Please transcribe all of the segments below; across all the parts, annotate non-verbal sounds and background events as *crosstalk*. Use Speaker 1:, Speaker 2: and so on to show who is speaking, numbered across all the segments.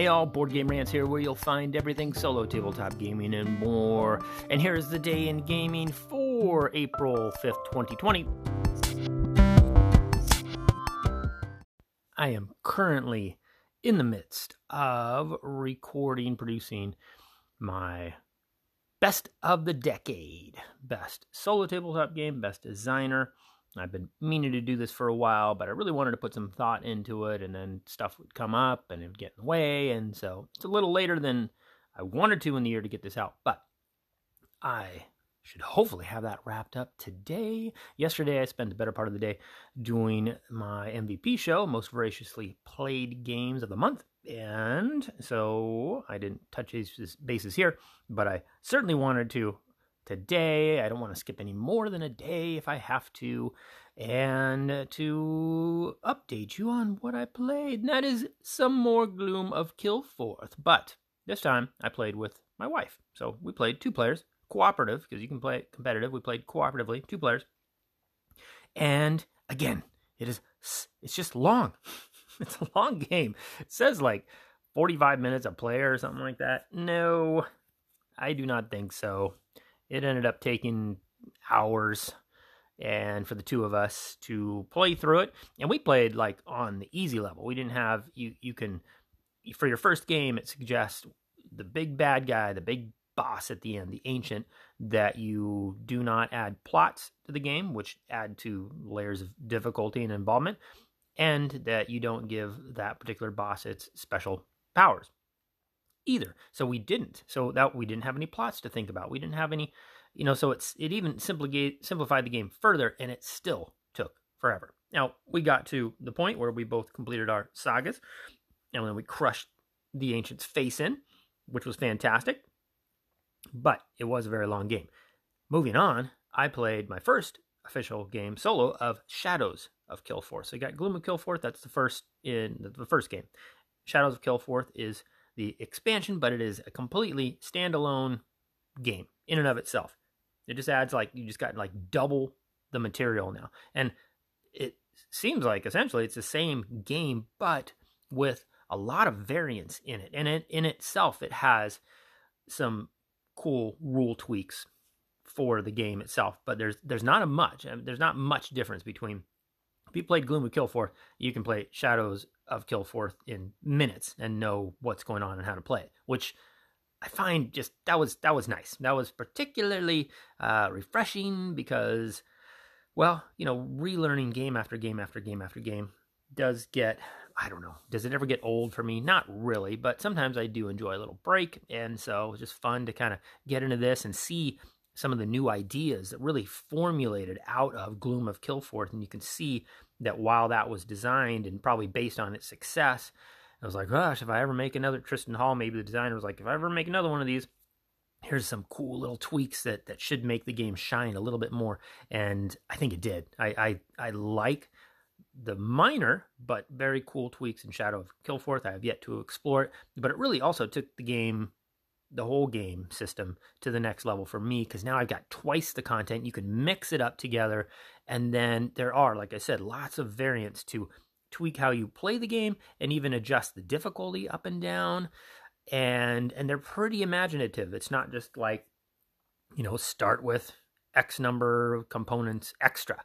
Speaker 1: Hey all, Board Game Rants here, where you'll find everything solo tabletop gaming and more. And here is the day in gaming for April 5th, 2020. I am currently in the midst of recording, producing my best of the decade. Best solo tabletop game, best designer. I've been meaning to do this for a while, but I really wanted to put some thought into it, and then stuff would come up and it would get in the way. And so it's a little later than I wanted to in the year to get this out, but I should hopefully have that wrapped up today. Yesterday, I spent the better part of the day doing my MVP show, most voraciously played games of the month. And so I didn't touch bases here, but I certainly wanted to today. I don't want to skip any more than a day if I have to. And to update you on what I played, and that is some more Gloom of Kilforth. But this time I played with my wife. So we played two players, cooperative, because you can play competitive. We played cooperatively, two players. And again, it is it's just long. *laughs* it's a long game. It says like 45 minutes a player or something like that. No, I do not think so it ended up taking hours and for the two of us to play through it and we played like on the easy level. We didn't have you you can for your first game it suggests the big bad guy the big boss at the end the ancient that you do not add plots to the game which add to layers of difficulty and involvement and that you don't give that particular boss its special powers either. So we didn't. So that we didn't have any plots to think about. We didn't have any, you know. So it's it even simplified the game further, and it still took forever. Now we got to the point where we both completed our sagas, and then we crushed the ancient's face in, which was fantastic. But it was a very long game. Moving on, I played my first official game solo of Shadows of Kilforth. So you got Gloom of Kilforth. That's the first in the first game. Shadows of Kilforth is the expansion, but it is a completely standalone game in and of itself. It just adds like you just got like double the material now. And it seems like essentially it's the same game, but with a lot of variance in it. And it, in itself, it has some cool rule tweaks for the game itself. But there's there's not a much. There's not much difference between. If you played Gloom of Kilforth, you can play Shadows of Kilforth in minutes and know what's going on and how to play it, which I find just that was that was nice. That was particularly uh, refreshing because, well, you know, relearning game after game after game after game does get I don't know. Does it ever get old for me? Not really, but sometimes I do enjoy a little break, and so it was just fun to kind of get into this and see some of the new ideas that really formulated out of Gloom of Kilforth, and you can see that while that was designed and probably based on its success, I was like, gosh, if I ever make another Tristan Hall, maybe the designer was like, if I ever make another one of these, here's some cool little tweaks that that should make the game shine a little bit more. And I think it did. I I, I like the minor but very cool tweaks in Shadow of Kilforth. I have yet to explore it, but it really also took the game the whole game system to the next level for me because now I've got twice the content. You can mix it up together, and then there are, like I said, lots of variants to tweak how you play the game and even adjust the difficulty up and down. And and they're pretty imaginative. It's not just like, you know, start with X number of components extra.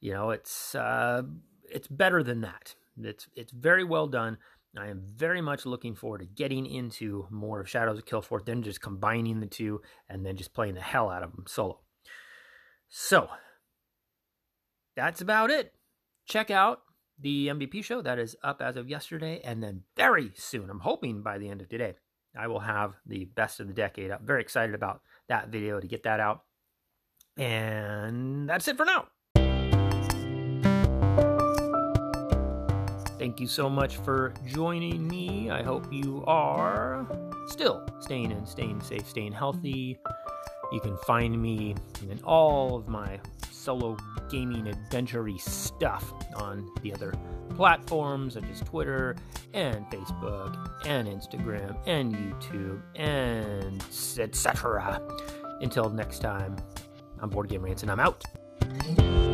Speaker 1: You know, it's uh, it's better than that. It's it's very well done. I am very much looking forward to getting into more of Shadows of Kilforth, then just combining the two and then just playing the hell out of them solo. So, that's about it. Check out the MVP show that is up as of yesterday, and then very soon, I'm hoping by the end of today, I will have the best of the decade up. Very excited about that video to get that out. And that's it for now. Thank you so much for joining me. I hope you are still staying in, staying safe, staying healthy. You can find me in all of my solo gaming adventure stuff on the other platforms such as Twitter and Facebook and Instagram and YouTube and etc. Until next time, I'm Board Game Rants and I'm out.